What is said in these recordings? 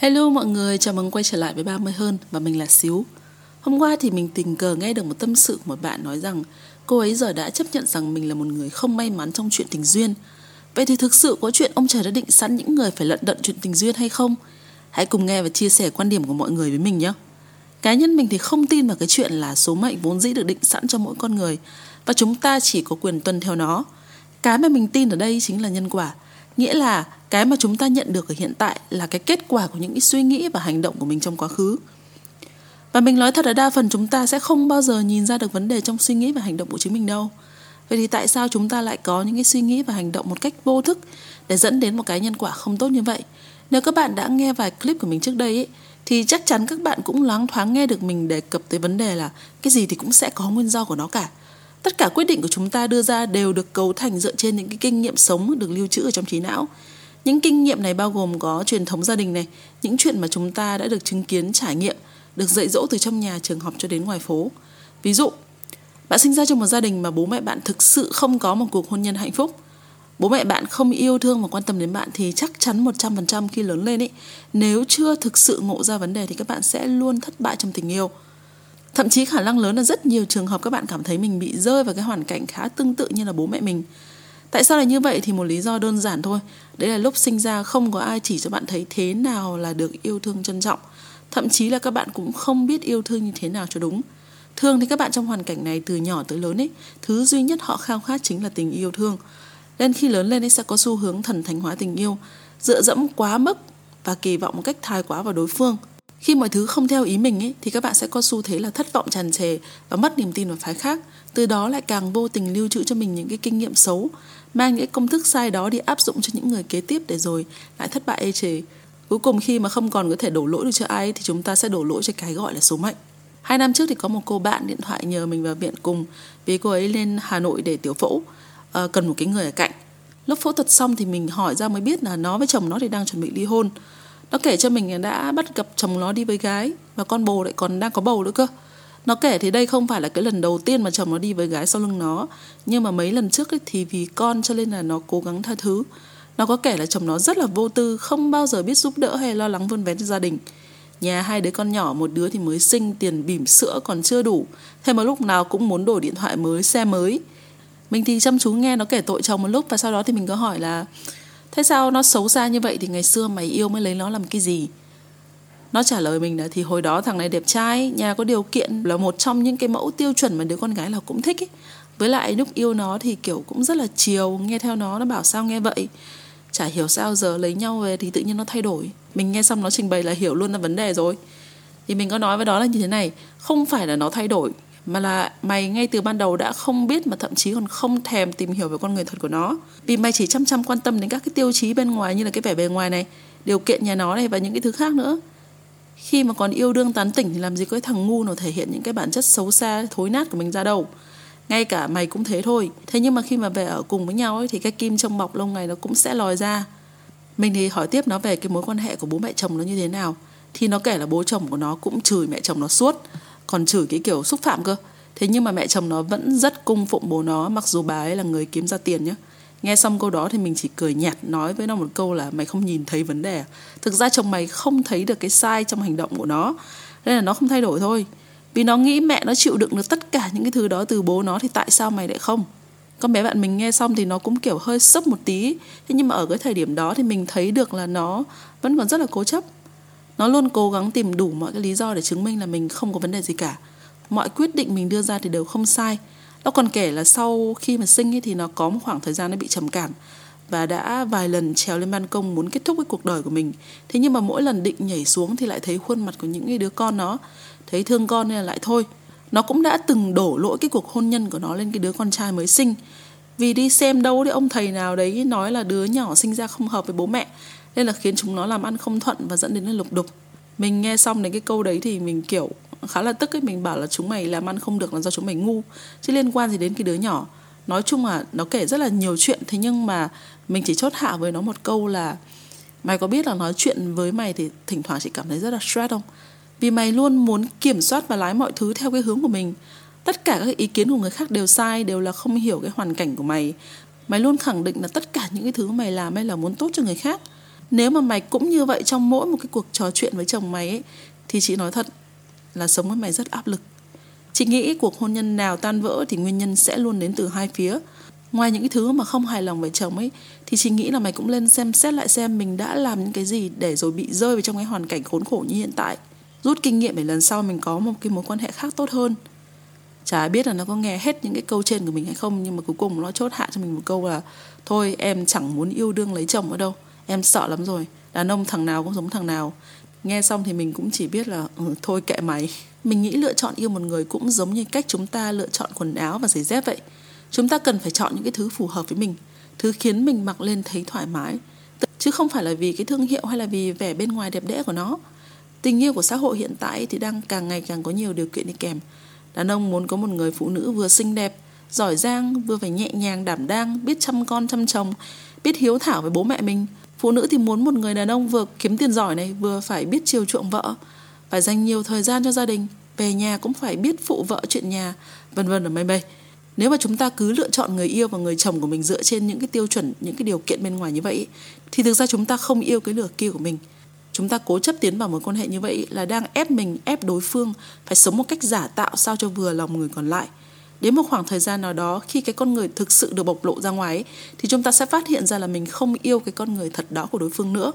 Hello mọi người, chào mừng quay trở lại với 30 hơn và mình là Xíu. Hôm qua thì mình tình cờ nghe được một tâm sự của một bạn nói rằng cô ấy giờ đã chấp nhận rằng mình là một người không may mắn trong chuyện tình duyên. Vậy thì thực sự có chuyện ông trời đã định sẵn những người phải lận đận chuyện tình duyên hay không? Hãy cùng nghe và chia sẻ quan điểm của mọi người với mình nhé. Cá nhân mình thì không tin vào cái chuyện là số mệnh vốn dĩ được định sẵn cho mỗi con người và chúng ta chỉ có quyền tuân theo nó. Cái mà mình tin ở đây chính là nhân quả, nghĩa là cái mà chúng ta nhận được ở hiện tại là cái kết quả của những cái suy nghĩ và hành động của mình trong quá khứ. Và mình nói thật là đa phần chúng ta sẽ không bao giờ nhìn ra được vấn đề trong suy nghĩ và hành động của chính mình đâu. Vậy thì tại sao chúng ta lại có những cái suy nghĩ và hành động một cách vô thức để dẫn đến một cái nhân quả không tốt như vậy? Nếu các bạn đã nghe vài clip của mình trước đây ấy, thì chắc chắn các bạn cũng loáng thoáng nghe được mình đề cập tới vấn đề là cái gì thì cũng sẽ có nguyên do của nó cả. Tất cả quyết định của chúng ta đưa ra đều được cấu thành dựa trên những cái kinh nghiệm sống được lưu trữ ở trong trí não. Những kinh nghiệm này bao gồm có truyền thống gia đình này, những chuyện mà chúng ta đã được chứng kiến, trải nghiệm, được dạy dỗ từ trong nhà, trường học cho đến ngoài phố. Ví dụ, bạn sinh ra trong một gia đình mà bố mẹ bạn thực sự không có một cuộc hôn nhân hạnh phúc. Bố mẹ bạn không yêu thương và quan tâm đến bạn thì chắc chắn 100% khi lớn lên ý, nếu chưa thực sự ngộ ra vấn đề thì các bạn sẽ luôn thất bại trong tình yêu. Thậm chí khả năng lớn là rất nhiều trường hợp các bạn cảm thấy mình bị rơi vào cái hoàn cảnh khá tương tự như là bố mẹ mình. Tại sao lại như vậy thì một lý do đơn giản thôi. Đấy là lúc sinh ra không có ai chỉ cho bạn thấy thế nào là được yêu thương trân trọng. Thậm chí là các bạn cũng không biết yêu thương như thế nào cho đúng. Thường thì các bạn trong hoàn cảnh này từ nhỏ tới lớn ấy, thứ duy nhất họ khao khát chính là tình yêu thương. Nên khi lớn lên ấy sẽ có xu hướng thần thánh hóa tình yêu, dựa dẫm quá mức và kỳ vọng một cách thái quá vào đối phương. Khi mọi thứ không theo ý mình ấy, thì các bạn sẽ có xu thế là thất vọng tràn trề và mất niềm tin vào phái khác. Từ đó lại càng vô tình lưu trữ cho mình những cái kinh nghiệm xấu, mang những công thức sai đó đi áp dụng cho những người kế tiếp để rồi lại thất bại ê chề. Cuối cùng khi mà không còn có thể đổ lỗi được cho ai thì chúng ta sẽ đổ lỗi cho cái gọi là số mệnh. Hai năm trước thì có một cô bạn điện thoại nhờ mình vào viện cùng vì cô ấy lên Hà Nội để tiểu phẫu, ờ, cần một cái người ở cạnh. Lúc phẫu thuật xong thì mình hỏi ra mới biết là nó với chồng nó thì đang chuẩn bị ly hôn. Nó kể cho mình đã bắt gặp chồng nó đi với gái và con bồ lại còn đang có bầu nữa cơ. Nó kể thì đây không phải là cái lần đầu tiên mà chồng nó đi với gái sau lưng nó Nhưng mà mấy lần trước ấy, thì vì con cho nên là nó cố gắng tha thứ. Nó có kể là chồng nó rất là vô tư Không bao giờ biết giúp đỡ hay lo lắng vun vén cho gia đình. Nhà hai đứa con nhỏ Một đứa thì mới sinh tiền bỉm sữa còn chưa đủ. Thế mà lúc nào cũng muốn đổi điện thoại mới Xe mới. Mình thì chăm chú nghe nó kể tội chồng một lúc Và sau đó thì mình có hỏi là Thế sao nó xấu xa như vậy Thì ngày xưa mày yêu mới lấy nó làm cái gì? Nó trả lời mình là thì hồi đó thằng này đẹp trai, nhà có điều kiện, là một trong những cái mẫu tiêu chuẩn mà đứa con gái là cũng thích ấy. Với lại lúc yêu nó thì kiểu cũng rất là chiều, nghe theo nó nó bảo sao nghe vậy? Chả hiểu sao giờ lấy nhau về thì tự nhiên nó thay đổi. Mình nghe xong nó trình bày là hiểu luôn là vấn đề rồi. Thì mình có nói với đó là như thế này, không phải là nó thay đổi mà là mày ngay từ ban đầu đã không biết mà thậm chí còn không thèm tìm hiểu về con người thật của nó. Vì mày chỉ chăm chăm quan tâm đến các cái tiêu chí bên ngoài như là cái vẻ bề ngoài này điều kiện nhà nó này và những cái thứ khác nữa. Khi mà còn yêu đương tán tỉnh thì làm gì có cái thằng ngu nào thể hiện những cái bản chất xấu xa thối nát của mình ra đâu. Ngay cả mày cũng thế thôi. Thế nhưng mà khi mà về ở cùng với nhau ấy, thì cái kim trong bọc lâu ngày nó cũng sẽ lòi ra. Mình thì hỏi tiếp nó về cái mối quan hệ của bố mẹ chồng nó như thế nào. Thì nó kể là bố chồng của nó cũng chửi mẹ chồng nó suốt còn chửi cái kiểu xúc phạm cơ. Thế nhưng mà mẹ chồng nó vẫn rất cung phụng bố nó, mặc dù bà ấy là người kiếm ra tiền nhá. Nghe xong câu đó thì mình chỉ cười nhạt nói với nó một câu là, mày không nhìn thấy vấn đề à? Thực ra chồng mày không thấy được cái sai trong hành động của nó, Nên là nó không thay đổi thôi. Vì nó nghĩ mẹ nó chịu đựng được tất cả những cái thứ đó từ bố nó thì tại sao mày lại không? Con bé bạn mình nghe xong thì nó cũng kiểu hơi sốc một tí. Thế nhưng mà ở cái thời điểm đó thì mình thấy được là nó vẫn còn rất là cố chấp. Nó luôn cố gắng tìm đủ mọi cái lý do để chứng minh là mình không có vấn đề gì cả Mọi quyết định mình đưa ra thì đều không sai nó còn kể là sau khi mà sinh ấy thì nó có một khoảng thời gian nó bị trầm cảm và đã vài lần trèo lên ban công muốn kết thúc cái cuộc đời của mình. Thế nhưng mà mỗi lần định nhảy xuống thì lại thấy khuôn mặt của những cái đứa con nó, thấy thương con nên là lại thôi. Nó cũng đã từng đổ lỗi cái cuộc hôn nhân của nó lên cái đứa con trai mới sinh. Vì đi xem đâu thì ông thầy nào đấy nói là đứa nhỏ sinh ra không hợp với bố mẹ, nên là khiến chúng nó làm ăn không thuận và dẫn đến là lục đục. Mình nghe xong đến cái câu đấy thì mình, kiểu, khá là tức ấy, mình bảo là chúng mày làm ăn không được là do chúng mày ngu, chứ liên quan gì đến cái đứa nhỏ nói chung là nó kể rất là nhiều chuyện, thế nhưng mà mình chỉ chốt hạ với nó một câu là, mày có biết là nói chuyện với mày thì thỉnh thoảng chị cảm thấy rất là stress không vì mày luôn muốn kiểm soát và lái mọi thứ theo cái hướng của mình tất cả các ý kiến của người khác đều sai, đều là không hiểu cái hoàn cảnh của mày. Mày luôn khẳng định là tất cả những cái thứ mày làm hay là muốn tốt cho người khác. Nếu mà mày cũng như vậy trong mỗi một cái cuộc trò chuyện với chồng mày ấy, thì chị nói thật là sống với mày rất áp lực. Chị nghĩ cuộc hôn nhân nào tan vỡ thì nguyên nhân sẽ luôn đến từ hai phía. Ngoài những cái thứ mà không hài lòng với chồng ấy, thì chị nghĩ là mày cũng lên xem xét lại xem mình đã làm những cái gì để rồi bị rơi vào trong cái hoàn cảnh khốn khổ như hiện tại. Rút kinh nghiệm để lần sau mình có một cái mối quan hệ khác tốt hơn chả biết là nó có nghe hết những cái câu trên của mình hay không nhưng mà cuối cùng nó chốt hạ cho mình một câu là thôi em chẳng muốn yêu đương lấy chồng ở đâu em sợ lắm rồi đàn ông thằng nào cũng giống thằng nào. Nghe xong thì mình cũng chỉ biết là ừ, thôi kệ mày. Mình nghĩ lựa chọn yêu một người cũng giống như cách chúng ta lựa chọn quần áo và giày dép vậy. Chúng ta cần phải chọn những cái thứ phù hợp với mình thứ khiến mình mặc lên thấy thoải mái chứ không phải là vì cái thương hiệu hay là vì vẻ bên ngoài đẹp đẽ của nó. Tình yêu của xã hội hiện tại thì đang càng ngày càng có nhiều điều kiện đi kèm đàn ông muốn có một người phụ nữ vừa xinh đẹp, giỏi giang, vừa phải nhẹ nhàng, đảm đang, biết chăm con, chăm chồng, biết hiếu thảo với bố mẹ mình. Phụ nữ thì muốn một người đàn ông vừa kiếm tiền giỏi này, vừa phải biết chiều chuộng vợ. Phải dành nhiều thời gian cho gia đình, về nhà cũng phải biết phụ vợ chuyện nhà, vân vân ở mây mây. Nếu mà chúng ta cứ lựa chọn người yêu và người chồng của mình dựa trên những cái tiêu chuẩn, những cái điều kiện bên ngoài như vậy, thì thực ra chúng ta không yêu cái lửa kia của mình chúng ta cố chấp tiến vào mối quan hệ như vậy là đang ép mình ép đối phương phải sống một cách giả tạo sao cho vừa lòng người còn lại. Đến một khoảng thời gian nào đó khi cái con người thực sự được bộc lộ ra ngoài ấy, thì chúng ta sẽ phát hiện ra là mình không yêu cái con người thật đó của đối phương nữa.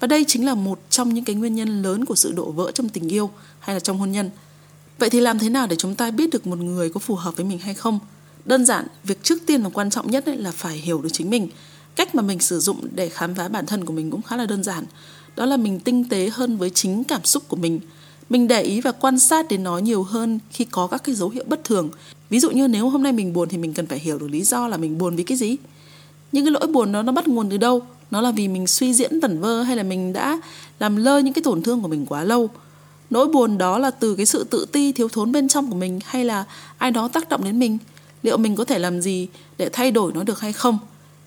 Và đây chính là một trong những cái nguyên nhân lớn của sự đổ vỡ trong tình yêu hay là trong hôn nhân. Vậy thì làm thế nào để chúng ta biết được một người có phù hợp với mình hay không? Đơn giản việc trước tiên và quan trọng nhất ấy là phải hiểu được chính mình. Cách mà mình sử dụng để khám phá bản thân của mình cũng khá là đơn giản đó là mình tinh tế hơn với chính cảm xúc của mình. Mình để ý và quan sát đến nó nhiều hơn khi có các cái dấu hiệu bất thường. Ví dụ như nếu hôm nay mình buồn thì mình cần phải hiểu được lý do là mình buồn vì cái gì. Những cái lỗi buồn đó nó bắt nguồn từ đâu? Nó là vì mình suy diễn vẩn vơ hay là mình đã làm lơ những cái tổn thương của mình quá lâu? Nỗi buồn đó là từ cái sự tự ti thiếu thốn bên trong của mình hay là ai đó tác động đến mình? Liệu mình có thể làm gì để thay đổi nó được hay không?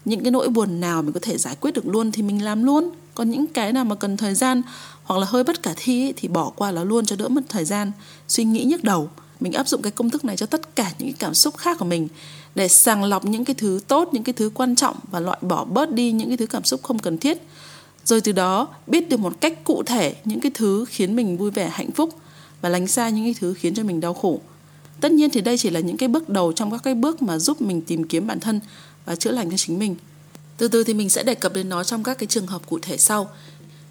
Những cái nỗi buồn nào mình có thể giải quyết được luôn thì mình làm luôn. Còn những cái nào mà cần thời gian hoặc là hơi bất khả thi ấy, thì bỏ qua nó luôn cho đỡ mất thời gian. Suy nghĩ nhức đầu. Mình áp dụng cái công thức này cho tất cả những cái cảm xúc khác của mình để sàng lọc những cái thứ tốt những cái thứ quan trọng và loại bỏ bớt đi những cái thứ cảm xúc không cần thiết. Rồi từ đó biết được một cách cụ thể những cái thứ khiến mình vui vẻ hạnh phúc và lánh xa những cái thứ khiến cho mình đau khổ tất nhiên thì đây chỉ là những cái bước đầu trong các cái bước mà giúp mình tìm kiếm bản thân và chữa lành cho chính mình. Từ từ thì mình sẽ đề cập đến nó trong các cái trường hợp cụ thể sau.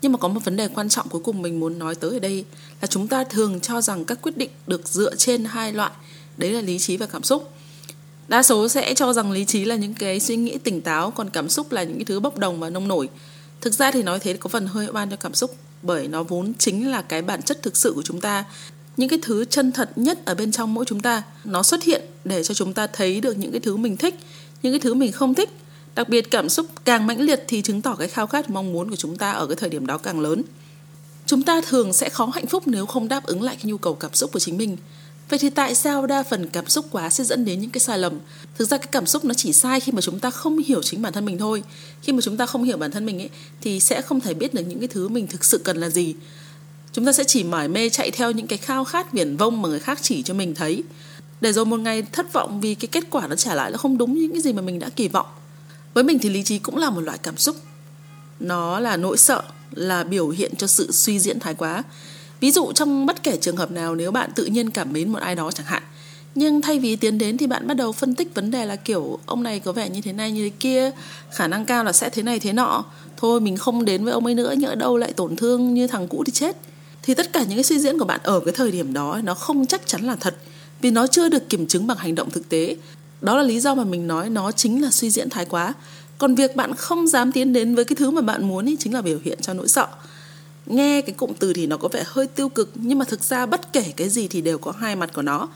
Nhưng mà có một vấn đề quan trọng cuối cùng mình muốn nói tới ở đây là chúng ta thường cho rằng các quyết định được dựa trên hai loại, đấy là lý trí và cảm xúc. Đa số sẽ cho rằng lý trí là những cái suy nghĩ tỉnh táo, còn cảm xúc là những cái thứ bốc đồng và nông nổi. Thực ra thì nói thế có phần hơi oan cho cảm xúc, bởi nó vốn chính là cái bản chất thực sự của chúng ta những cái thứ chân thật nhất ở bên trong mỗi chúng ta, nó xuất hiện để cho chúng ta thấy được những cái thứ mình thích, những cái thứ mình không thích. Đặc biệt cảm xúc càng mãnh liệt thì chứng tỏ cái khao khát mong muốn của chúng ta ở cái thời điểm đó càng lớn. Chúng ta thường sẽ khó hạnh phúc nếu không đáp ứng lại cái nhu cầu cảm xúc của chính mình. Vậy thì tại sao đa phần cảm xúc quá sẽ dẫn đến những cái sai lầm? Thực ra cái cảm xúc nó chỉ sai khi mà chúng ta không hiểu chính bản thân mình thôi. Khi mà chúng ta không hiểu bản thân mình ấy, thì sẽ không thể biết được những cái thứ mình thực sự cần là gì chúng ta sẽ chỉ mải mê chạy theo những cái khao khát viển vông mà người khác chỉ cho mình thấy. Để rồi một ngày thất vọng vì cái kết quả nó trả lại nó không đúng những cái gì mà mình đã kỳ vọng. Với mình thì lý trí cũng là một loại cảm xúc. Nó là nỗi sợ, là biểu hiện cho sự suy diễn thái quá. Ví dụ trong bất kể trường hợp nào, nếu bạn tự nhiên cảm mến một ai đó chẳng hạn. Nhưng thay vì tiến đến thì bạn bắt đầu phân tích vấn đề là kiểu, ông này có vẻ như thế này như thế kia, khả năng cao là sẽ thế này thế nọ. Thôi mình không đến với ông ấy nữa, nhỡ đâu lại tổn thương như thằng cũ thì chết thì tất cả những cái suy diễn của bạn ở cái thời điểm đó nó không chắc chắn là thật. Vì nó chưa được kiểm chứng bằng hành động thực tế. Đó là lý do mà mình nói nó chính là suy diễn thái quá. Còn việc bạn không dám tiến đến với cái thứ mà bạn muốn ấy, chính là biểu hiện cho nỗi sợ. Nghe cái cụm từ thì nó có vẻ hơi tiêu cực, nhưng mà thực ra bất kể cái gì thì đều có hai mặt của nó.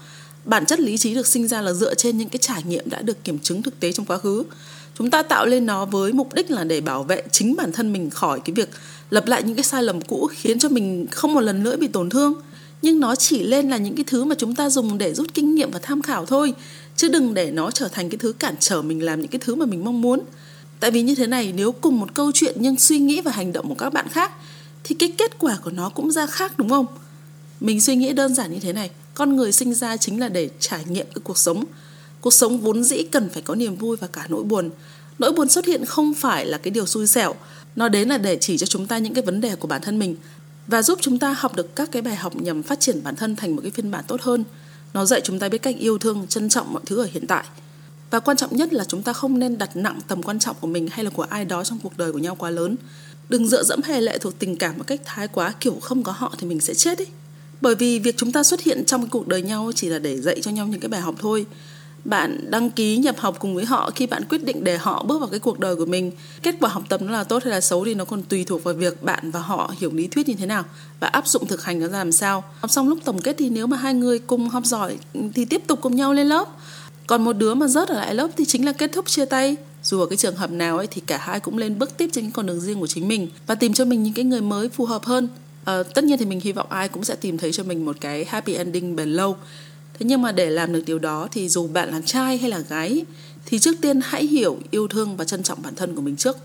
Bản chất lý trí được sinh ra là dựa trên những cái trải nghiệm đã được kiểm chứng thực tế trong quá khứ. Chúng ta tạo lên nó với mục đích là để bảo vệ chính bản thân mình khỏi cái việc lặp lại những cái sai lầm cũ khiến cho mình không một lần nữa bị tổn thương. Nhưng nó chỉ lên là những cái thứ mà chúng ta dùng để rút kinh nghiệm và tham khảo thôi, chứ đừng để nó trở thành cái thứ cản trở mình làm những cái thứ mà mình mong muốn. Tại vì như thế này, nếu cùng một câu chuyện nhưng suy nghĩ và hành động của các bạn khác, thì cái kết quả của nó cũng ra khác, đúng không? Mình suy nghĩ đơn giản như thế này, con người sinh ra chính là để trải nghiệm cái cuộc sống. Cuộc sống vốn dĩ cần phải có niềm vui và cả nỗi buồn nỗi buồn xuất hiện không phải là cái điều xui xẻo. Nó đến là để chỉ cho chúng ta những cái vấn đề của bản thân mình và giúp chúng ta học được các cái bài học nhằm phát triển bản thân thành một cái phiên bản tốt hơn. Nó dạy chúng ta biết cách yêu thương, trân trọng mọi thứ ở hiện tại. Và quan trọng nhất là chúng ta không nên đặt nặng tầm quan trọng của mình hay là của ai đó trong cuộc đời của nhau quá lớn. Đừng dựa dẫm hay lệ thuộc tình cảm một cách thái quá, kiểu không có họ thì mình sẽ chết ấy bởi vì việc chúng ta xuất hiện trong cuộc đời nhau chỉ là để dạy cho nhau những cái bài học thôi bạn đăng ký nhập học cùng với họ khi bạn quyết định để họ bước vào cái cuộc đời của mình kết quả học tập nó là tốt hay là xấu thì nó còn tùy thuộc vào việc bạn và họ hiểu lý thuyết như thế nào và áp dụng thực hành nó ra làm sao. Học xong lúc tổng kết thì nếu mà hai người cùng học giỏi thì tiếp tục cùng nhau lên lớp. Còn một đứa mà rớt ở lại lớp thì chính là kết thúc chia tay. Dù ở cái trường hợp nào ấy thì cả hai cũng lên bước tiếp trên con đường riêng của chính mình và tìm cho mình những cái người mới phù hợp hơn. À, tất nhiên thì mình hy vọng ai cũng sẽ tìm thấy cho mình một cái happy ending bền lâu thế nhưng mà để làm được điều đó thì dù bạn là trai hay là gái, thì trước tiên hãy hiểu yêu thương và trân trọng bản thân của mình trước.